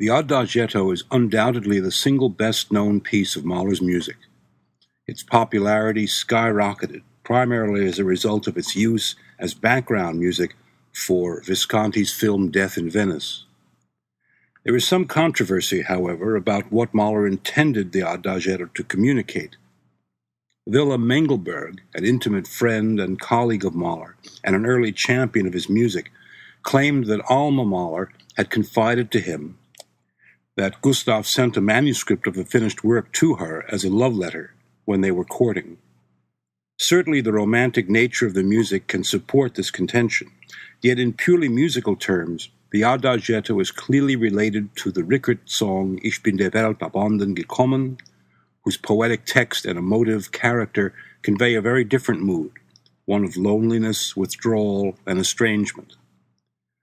The Adagietto is undoubtedly the single best known piece of Mahler's music. Its popularity skyrocketed primarily as a result of its use as background music for Visconti's film Death in Venice. There is some controversy, however, about what Mahler intended the Adagietto to communicate. Wilhelm Mengelberg, an intimate friend and colleague of Mahler and an early champion of his music, claimed that Alma Mahler had confided to him that Gustav sent a manuscript of the finished work to her as a love letter when they were courting. Certainly, the romantic nature of the music can support this contention, yet, in purely musical terms, the Adagietto is clearly related to the Rückert song Ich bin der Welt abhanden gekommen, whose poetic text and emotive character convey a very different mood, one of loneliness, withdrawal, and estrangement.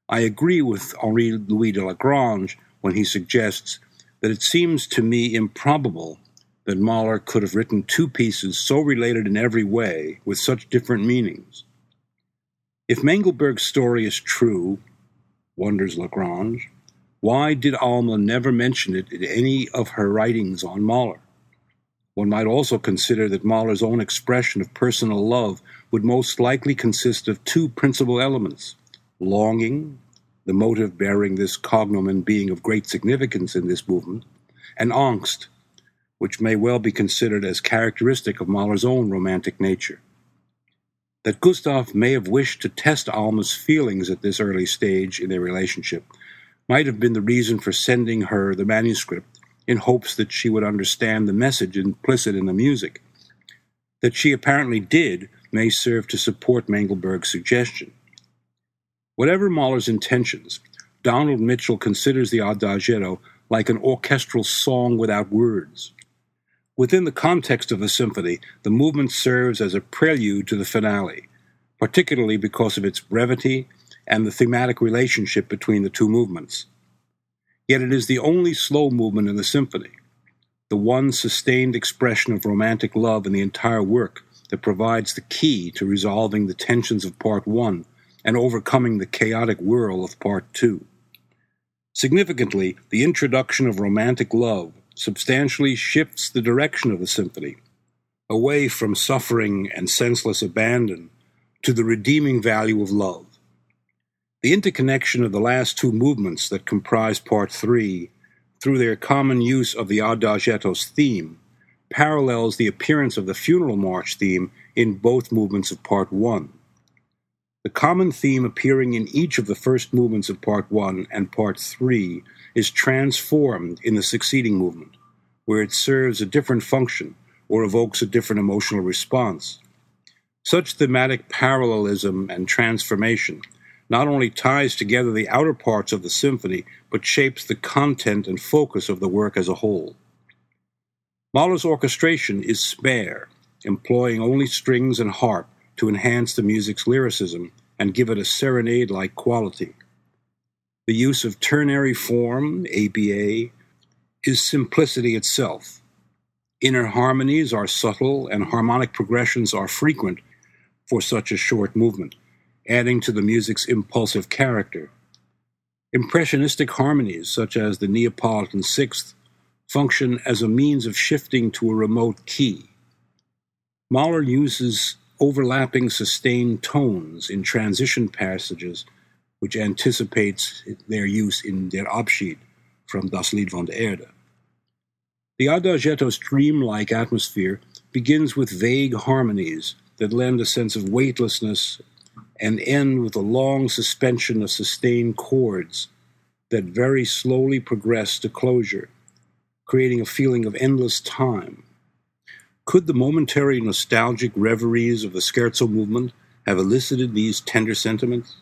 I agree with Henri Louis de Lagrange when he suggests that it seems to me improbable that Mahler could have written two pieces so related in every way with such different meanings. If Mengelberg's story is true, wonders Lagrange, why did Alma never mention it in any of her writings on Mahler? One might also consider that Mahler's own expression of personal love would most likely consist of two principal elements longing the motive bearing this cognomen being of great significance in this movement, and angst, which may well be considered as characteristic of Mahler's own romantic nature. That Gustav may have wished to test Alma's feelings at this early stage in their relationship might have been the reason for sending her the manuscript in hopes that she would understand the message implicit in the music. That she apparently did may serve to support Mengelberg's suggestion. Whatever Mahler's intentions, Donald Mitchell considers the Adagietto like an orchestral song without words. Within the context of the symphony, the movement serves as a prelude to the finale, particularly because of its brevity and the thematic relationship between the two movements. Yet it is the only slow movement in the symphony, the one sustained expression of romantic love in the entire work that provides the key to resolving the tensions of Part 1 and overcoming the chaotic whirl of Part 2. Significantly, the introduction of romantic love substantially shifts the direction of the symphony, away from suffering and senseless abandon to the redeeming value of love. The interconnection of the last two movements that comprise Part 3, through their common use of the Adagietto's theme, parallels the appearance of the funeral march theme in both movements of Part 1. The common theme appearing in each of the first movements of Part 1 and Part 3 is transformed in the succeeding movement, where it serves a different function or evokes a different emotional response. Such thematic parallelism and transformation not only ties together the outer parts of the symphony, but shapes the content and focus of the work as a whole. Mahler's orchestration is spare, employing only strings and harp to enhance the music's lyricism and give it a serenade like quality. The use of ternary form, ABA, is simplicity itself. Inner harmonies are subtle and harmonic progressions are frequent for such a short movement, adding to the music's impulsive character. Impressionistic harmonies, such as the Neapolitan Sixth, function as a means of shifting to a remote key. Mahler uses overlapping sustained tones in transition passages, which anticipates their use in Der Abschied from Das Lied von der Erde. The Adagietto's dreamlike atmosphere begins with vague harmonies that lend a sense of weightlessness and end with a long suspension of sustained chords that very slowly progress to closure, creating a feeling of endless time. Could the momentary nostalgic reveries of the scherzo movement have elicited these tender sentiments?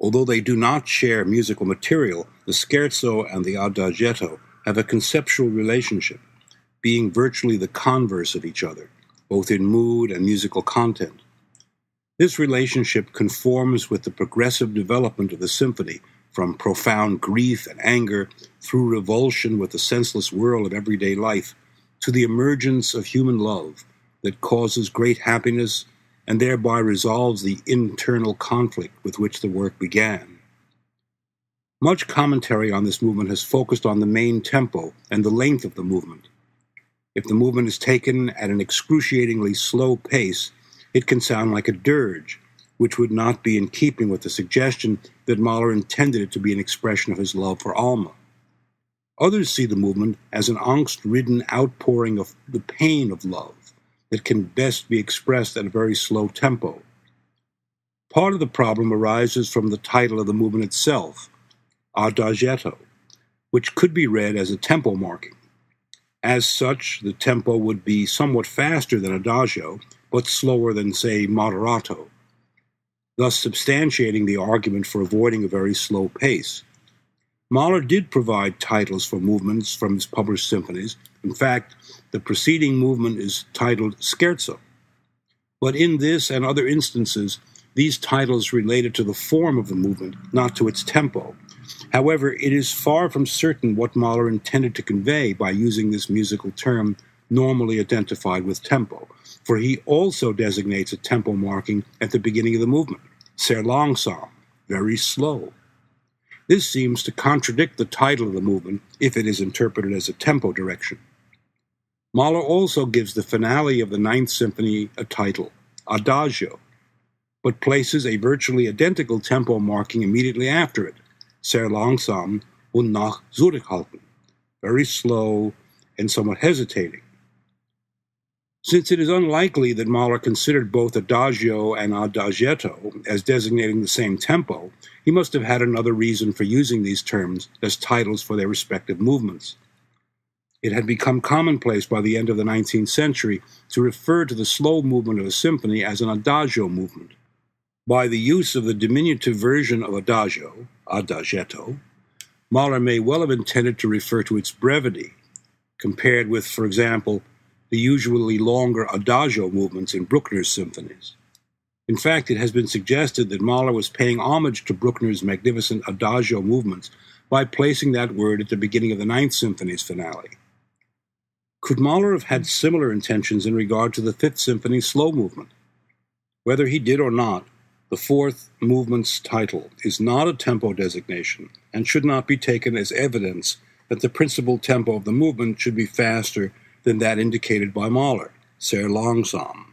Although they do not share musical material, the scherzo and the adagietto have a conceptual relationship, being virtually the converse of each other, both in mood and musical content. This relationship conforms with the progressive development of the symphony from profound grief and anger through revulsion with the senseless whirl of everyday life to the emergence of human love that causes great happiness and thereby resolves the internal conflict with which the work began. Much commentary on this movement has focused on the main tempo and the length of the movement. If the movement is taken at an excruciatingly slow pace, it can sound like a dirge, which would not be in keeping with the suggestion that Mahler intended it to be an expression of his love for Alma. Others see the movement as an angst ridden outpouring of the pain of love that can best be expressed at a very slow tempo. Part of the problem arises from the title of the movement itself, Adagietto, which could be read as a tempo marking. As such, the tempo would be somewhat faster than Adagio, but slower than, say, Moderato, thus substantiating the argument for avoiding a very slow pace. Mahler did provide titles for movements from his published symphonies. In fact, the preceding movement is titled Scherzo. But in this and other instances, these titles related to the form of the movement, not to its tempo. However, it is far from certain what Mahler intended to convey by using this musical term normally identified with tempo, for he also designates a tempo marking at the beginning of the movement, sehr langsam, very slow. This seems to contradict the title of the movement if it is interpreted as a tempo direction. Mahler also gives the finale of the Ninth Symphony a title, Adagio, but places a virtually identical tempo marking immediately after it, sehr langsam und nach zurückhalten, very slow and somewhat hesitating. Since it is unlikely that Mahler considered both adagio and adagietto as designating the same tempo, he must have had another reason for using these terms as titles for their respective movements. It had become commonplace by the end of the 19th century to refer to the slow movement of a symphony as an adagio movement. By the use of the diminutive version of adagio, adagietto, Mahler may well have intended to refer to its brevity, compared with, for example, the usually longer adagio movements in Bruckner's symphonies. In fact, it has been suggested that Mahler was paying homage to Bruckner's magnificent adagio movements by placing that word at the beginning of the Ninth Symphony's finale. Could Mahler have had similar intentions in regard to the Fifth Symphony's slow movement? Whether he did or not, the fourth movement's title is not a tempo designation and should not be taken as evidence that the principal tempo of the movement should be faster than that indicated by Mahler, sehr langsam.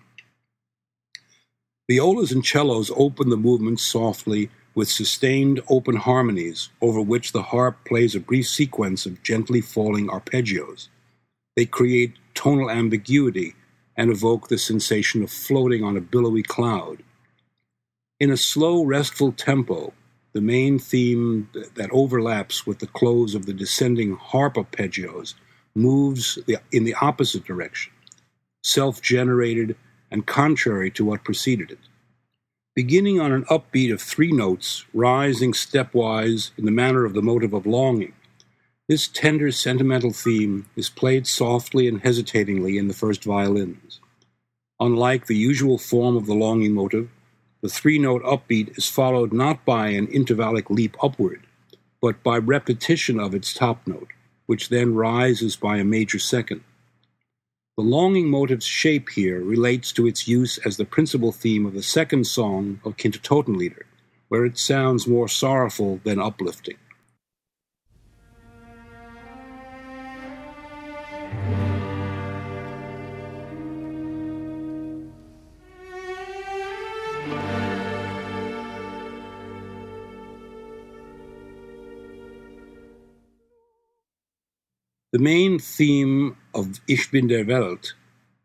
Violas and cellos open the movement softly with sustained open harmonies over which the harp plays a brief sequence of gently falling arpeggios. They create tonal ambiguity and evoke the sensation of floating on a billowy cloud. In a slow, restful tempo, the main theme that overlaps with the close of the descending harp arpeggios moves in the opposite direction, self generated and contrary to what preceded it. Beginning on an upbeat of three notes, rising stepwise in the manner of the motive of longing, this tender sentimental theme is played softly and hesitatingly in the first violins. Unlike the usual form of the longing motive, the three note upbeat is followed not by an intervallic leap upward, but by repetition of its top note which then rises by a major second. The longing motive's shape here relates to its use as the principal theme of the second song of Kindertotenlieder, where it sounds more sorrowful than uplifting. The main theme of Ich bin der Welt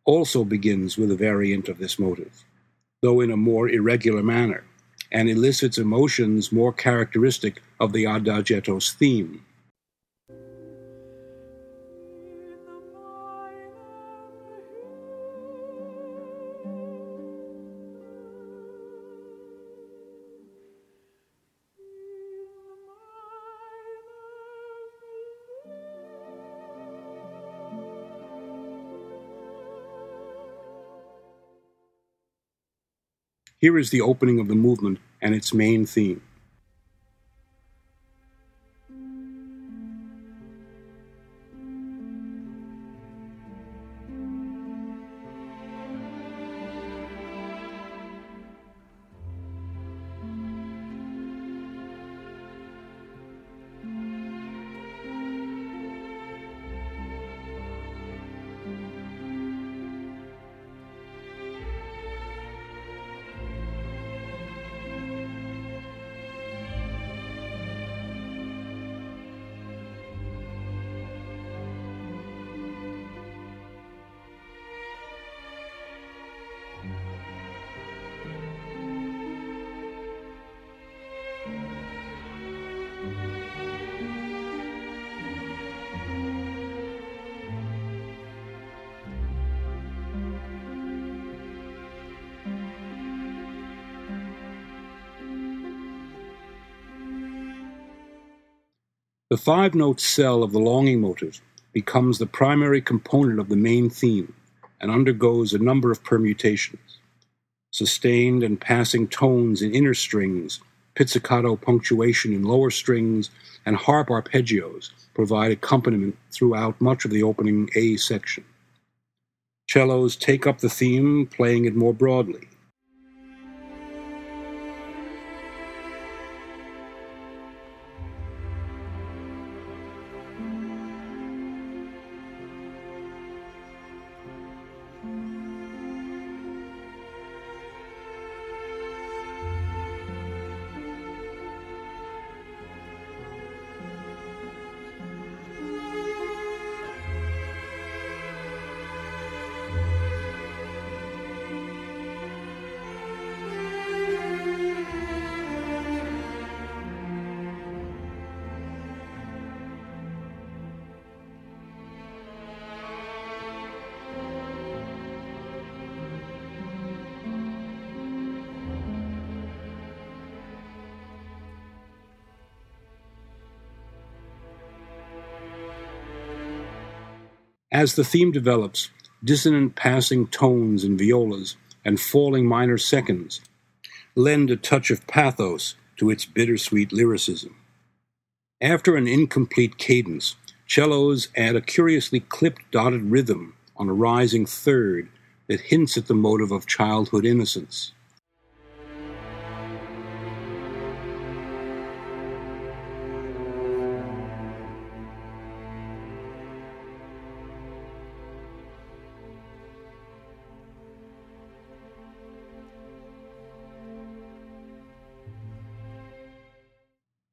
also begins with a variant of this motive, though in a more irregular manner, and elicits emotions more characteristic of the Adagietto's theme. Here is the opening of the movement and its main theme. The five note cell of the longing motive becomes the primary component of the main theme and undergoes a number of permutations. Sustained and passing tones in inner strings, pizzicato punctuation in lower strings, and harp arpeggios provide accompaniment throughout much of the opening A section. Cellos take up the theme, playing it more broadly. As the theme develops, dissonant passing tones in violas and falling minor seconds lend a touch of pathos to its bittersweet lyricism. After an incomplete cadence, cellos add a curiously clipped dotted rhythm on a rising third that hints at the motive of childhood innocence.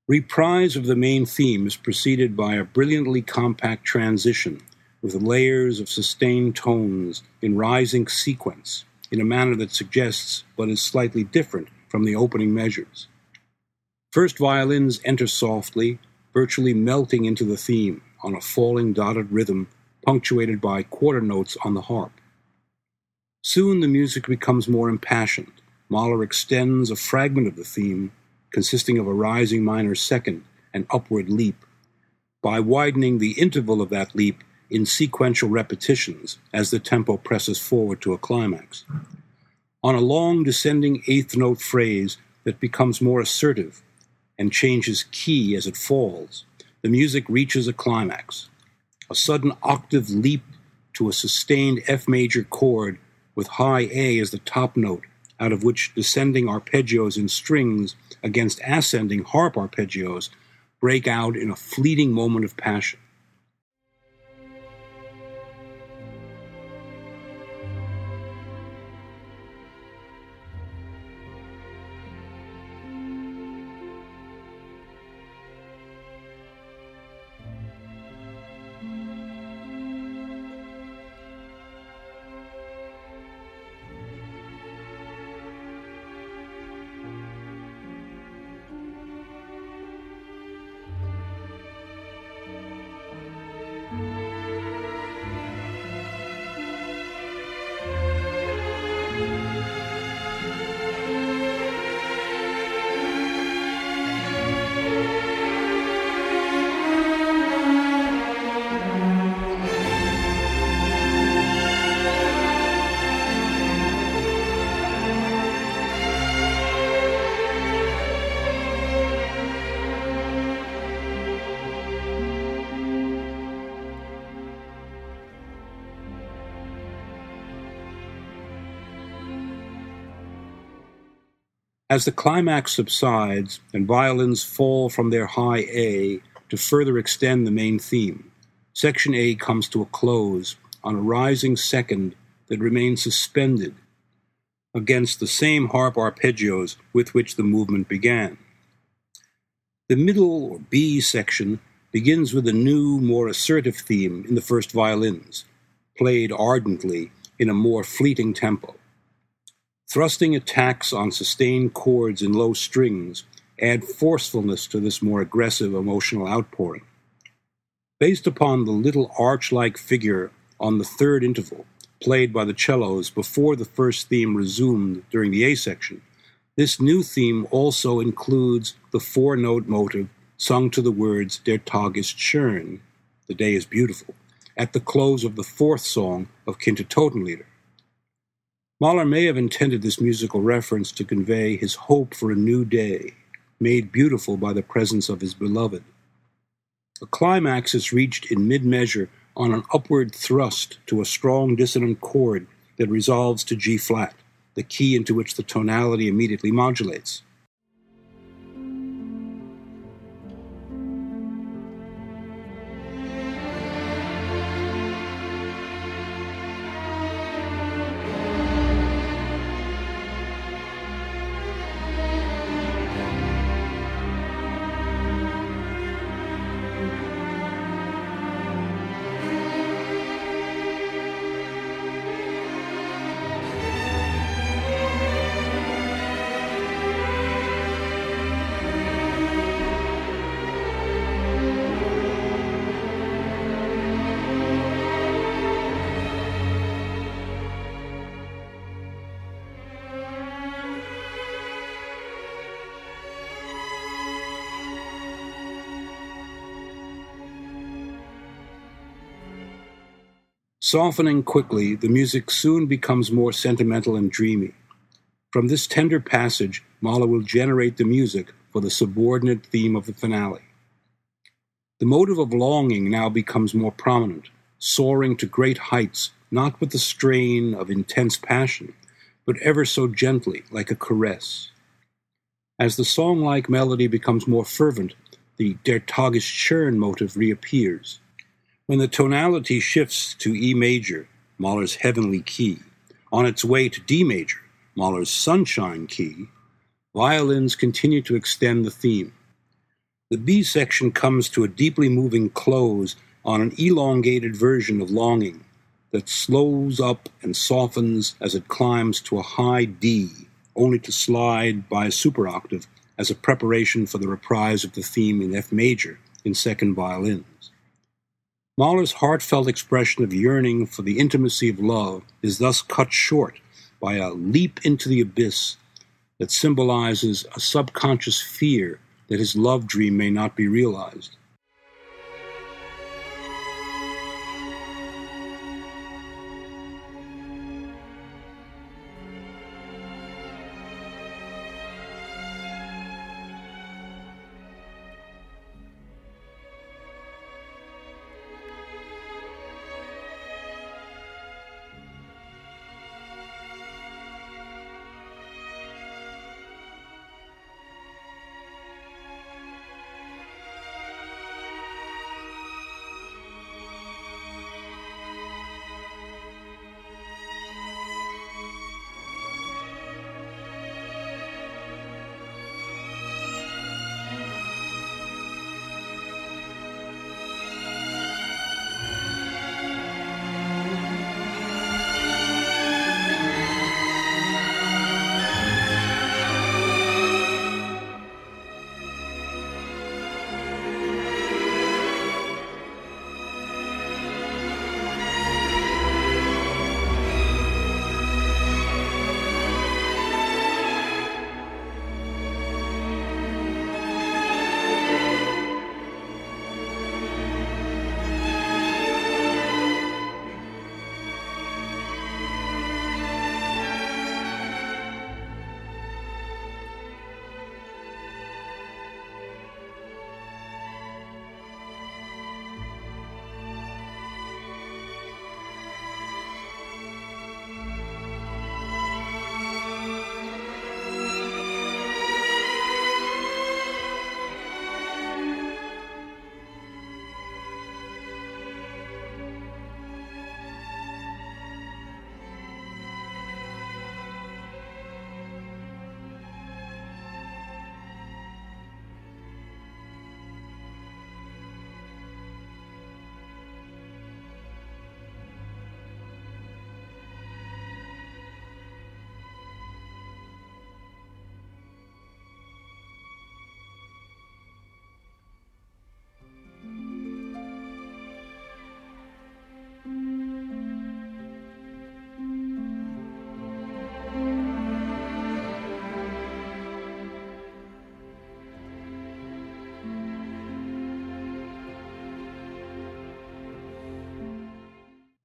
Reprise of the main theme is preceded by a brilliantly compact transition with layers of sustained tones in rising sequence in a manner that suggests but is slightly different from the opening measures. First violins enter softly, virtually melting into the theme on a falling dotted rhythm punctuated by quarter notes on the harp. Soon the music becomes more impassioned. Mahler extends a fragment of the theme consisting of a rising minor second and upward leap, by widening the interval of that leap in sequential repetitions as the tempo presses forward to a climax. On a long descending eighth note phrase that becomes more assertive and changes key as it falls, the music reaches a climax. A sudden octave leap to a sustained F major chord with high A as the top note out of which descending arpeggios in strings against ascending harp arpeggios break out in a fleeting moment of passion. As the climax subsides and violins fall from their high A to further extend the main theme, section A comes to a close on a rising second that remains suspended against the same harp arpeggios with which the movement began. The middle or B section begins with a new, more assertive theme in the first violins, played ardently in a more fleeting tempo. Thrusting attacks on sustained chords in low strings add forcefulness to this more aggressive emotional outpouring. Based upon the little arch like figure on the third interval, played by the cellos before the first theme resumed during the A section, this new theme also includes the four note motive sung to the words Der Tag ist schön, the day is beautiful, at the close of the fourth song of Kindertotenlieder. Mahler may have intended this musical reference to convey his hope for a new day, made beautiful by the presence of his beloved. The climax is reached in mid measure on an upward thrust to a strong dissonant chord that resolves to G flat, the key into which the tonality immediately modulates. Softening quickly, the music soon becomes more sentimental and dreamy. From this tender passage, Mahler will generate the music for the subordinate theme of the finale. The motive of longing now becomes more prominent, soaring to great heights, not with the strain of intense passion, but ever so gently, like a caress. As the song like melody becomes more fervent, the Der Tag ist schön motive reappears. When the tonality shifts to E major, Mahler's heavenly key, on its way to D major, Mahler's sunshine key, violins continue to extend the theme. The B section comes to a deeply moving close on an elongated version of Longing that slows up and softens as it climbs to a high D, only to slide by a superoctave as a preparation for the reprise of the theme in F major in second violins. Mahler's heartfelt expression of yearning for the intimacy of love is thus cut short by a leap into the abyss that symbolizes a subconscious fear that his love dream may not be realized.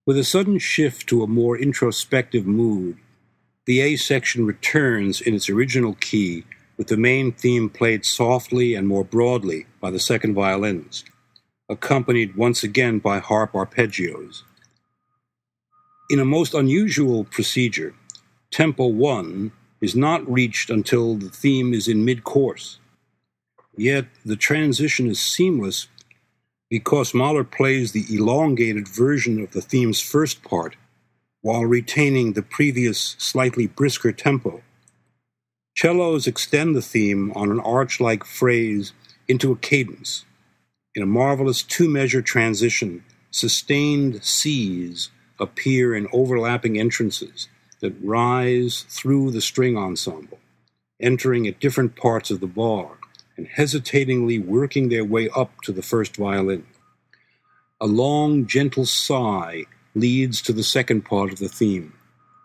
With a sudden shift to a more introspective mood, the A section returns in its original key, with the main theme played softly and more broadly by the second violins, accompanied once again by harp arpeggios. In a most unusual procedure, tempo 1 is not reached until the theme is in mid course. Yet the transition is seamless because Mahler plays the elongated version of the theme's first part while retaining the previous slightly brisker tempo. Cellos extend the theme on an arch like phrase into a cadence. In a marvelous two measure transition, sustained Cs appear in overlapping entrances that rise through the string ensemble, entering at different parts of the bar and hesitatingly working their way up to the first violin. A long, gentle sigh leads to the second part of the theme,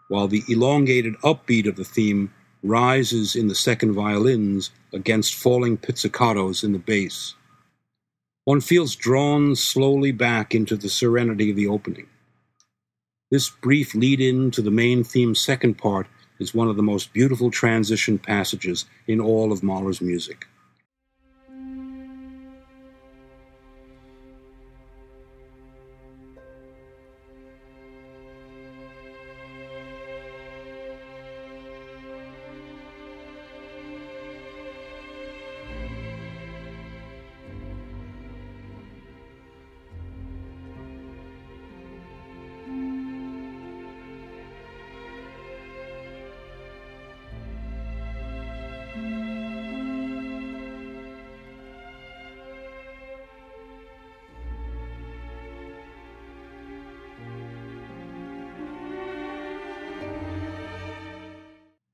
while the elongated upbeat of the theme rises in the second violins against falling pizzicatos in the bass. One feels drawn slowly back into the serenity of the opening. This brief lead in to the main theme's second part is one of the most beautiful transition passages in all of Mahler's music.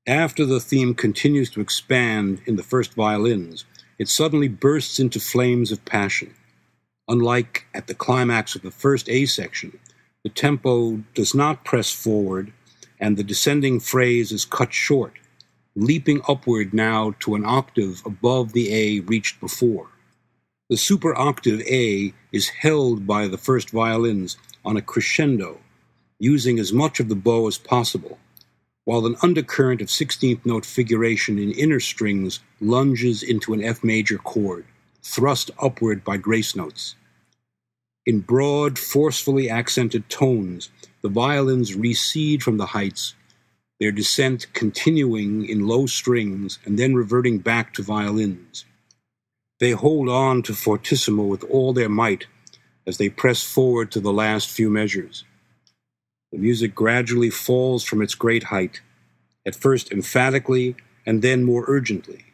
After the theme continues to expand in the first violins, it suddenly bursts into flames of passion. Unlike at the climax of the first A section, the tempo does not press forward and the descending phrase is cut short, leaping upward now to an octave above the A reached before. The super octave A is held by the first violins on a crescendo, using as much of the bow as possible while an undercurrent of 16th note figuration in inner strings lunges into an F major chord, thrust upward by grace notes. In broad, forcefully accented tones, the violins recede from the heights, their descent continuing in low strings and then reverting back to violins. They hold on to fortissimo with all their might as they press forward to the last few measures. The music gradually falls from its great height, at first emphatically and then more urgently.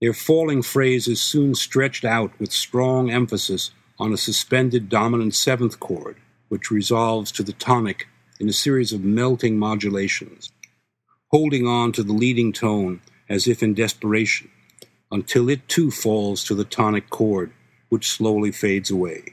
Their falling phrase is soon stretched out with strong emphasis on a suspended dominant seventh chord, which resolves to the tonic in a series of melting modulations, holding on to the leading tone as if in desperation, until it too falls to the tonic chord, which slowly fades away.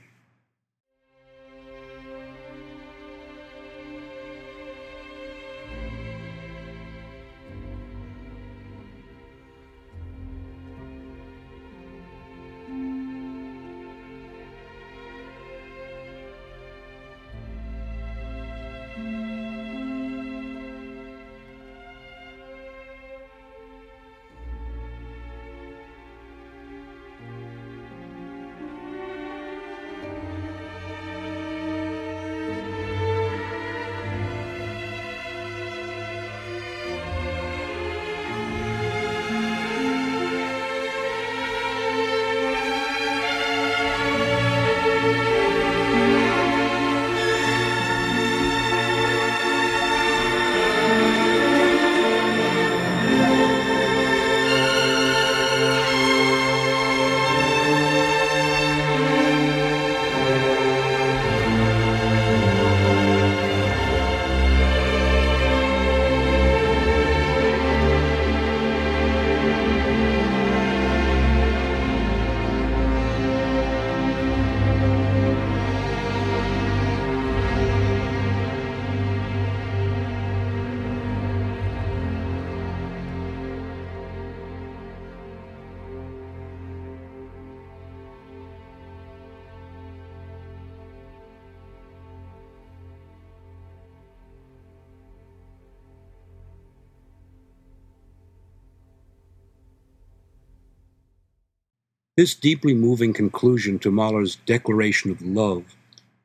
This deeply moving conclusion to Mahler's declaration of love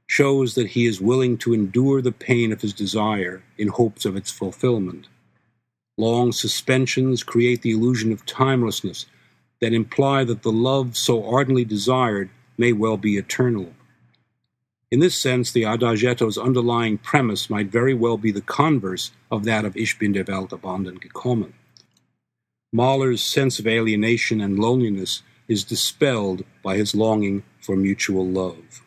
shows that he is willing to endure the pain of his desire in hopes of its fulfillment. Long suspensions create the illusion of timelessness that imply that the love so ardently desired may well be eternal. In this sense, the Adagietto's underlying premise might very well be the converse of that of Ich bin der Welt abhanden gekommen. Mahler's sense of alienation and loneliness is dispelled by his longing for mutual love.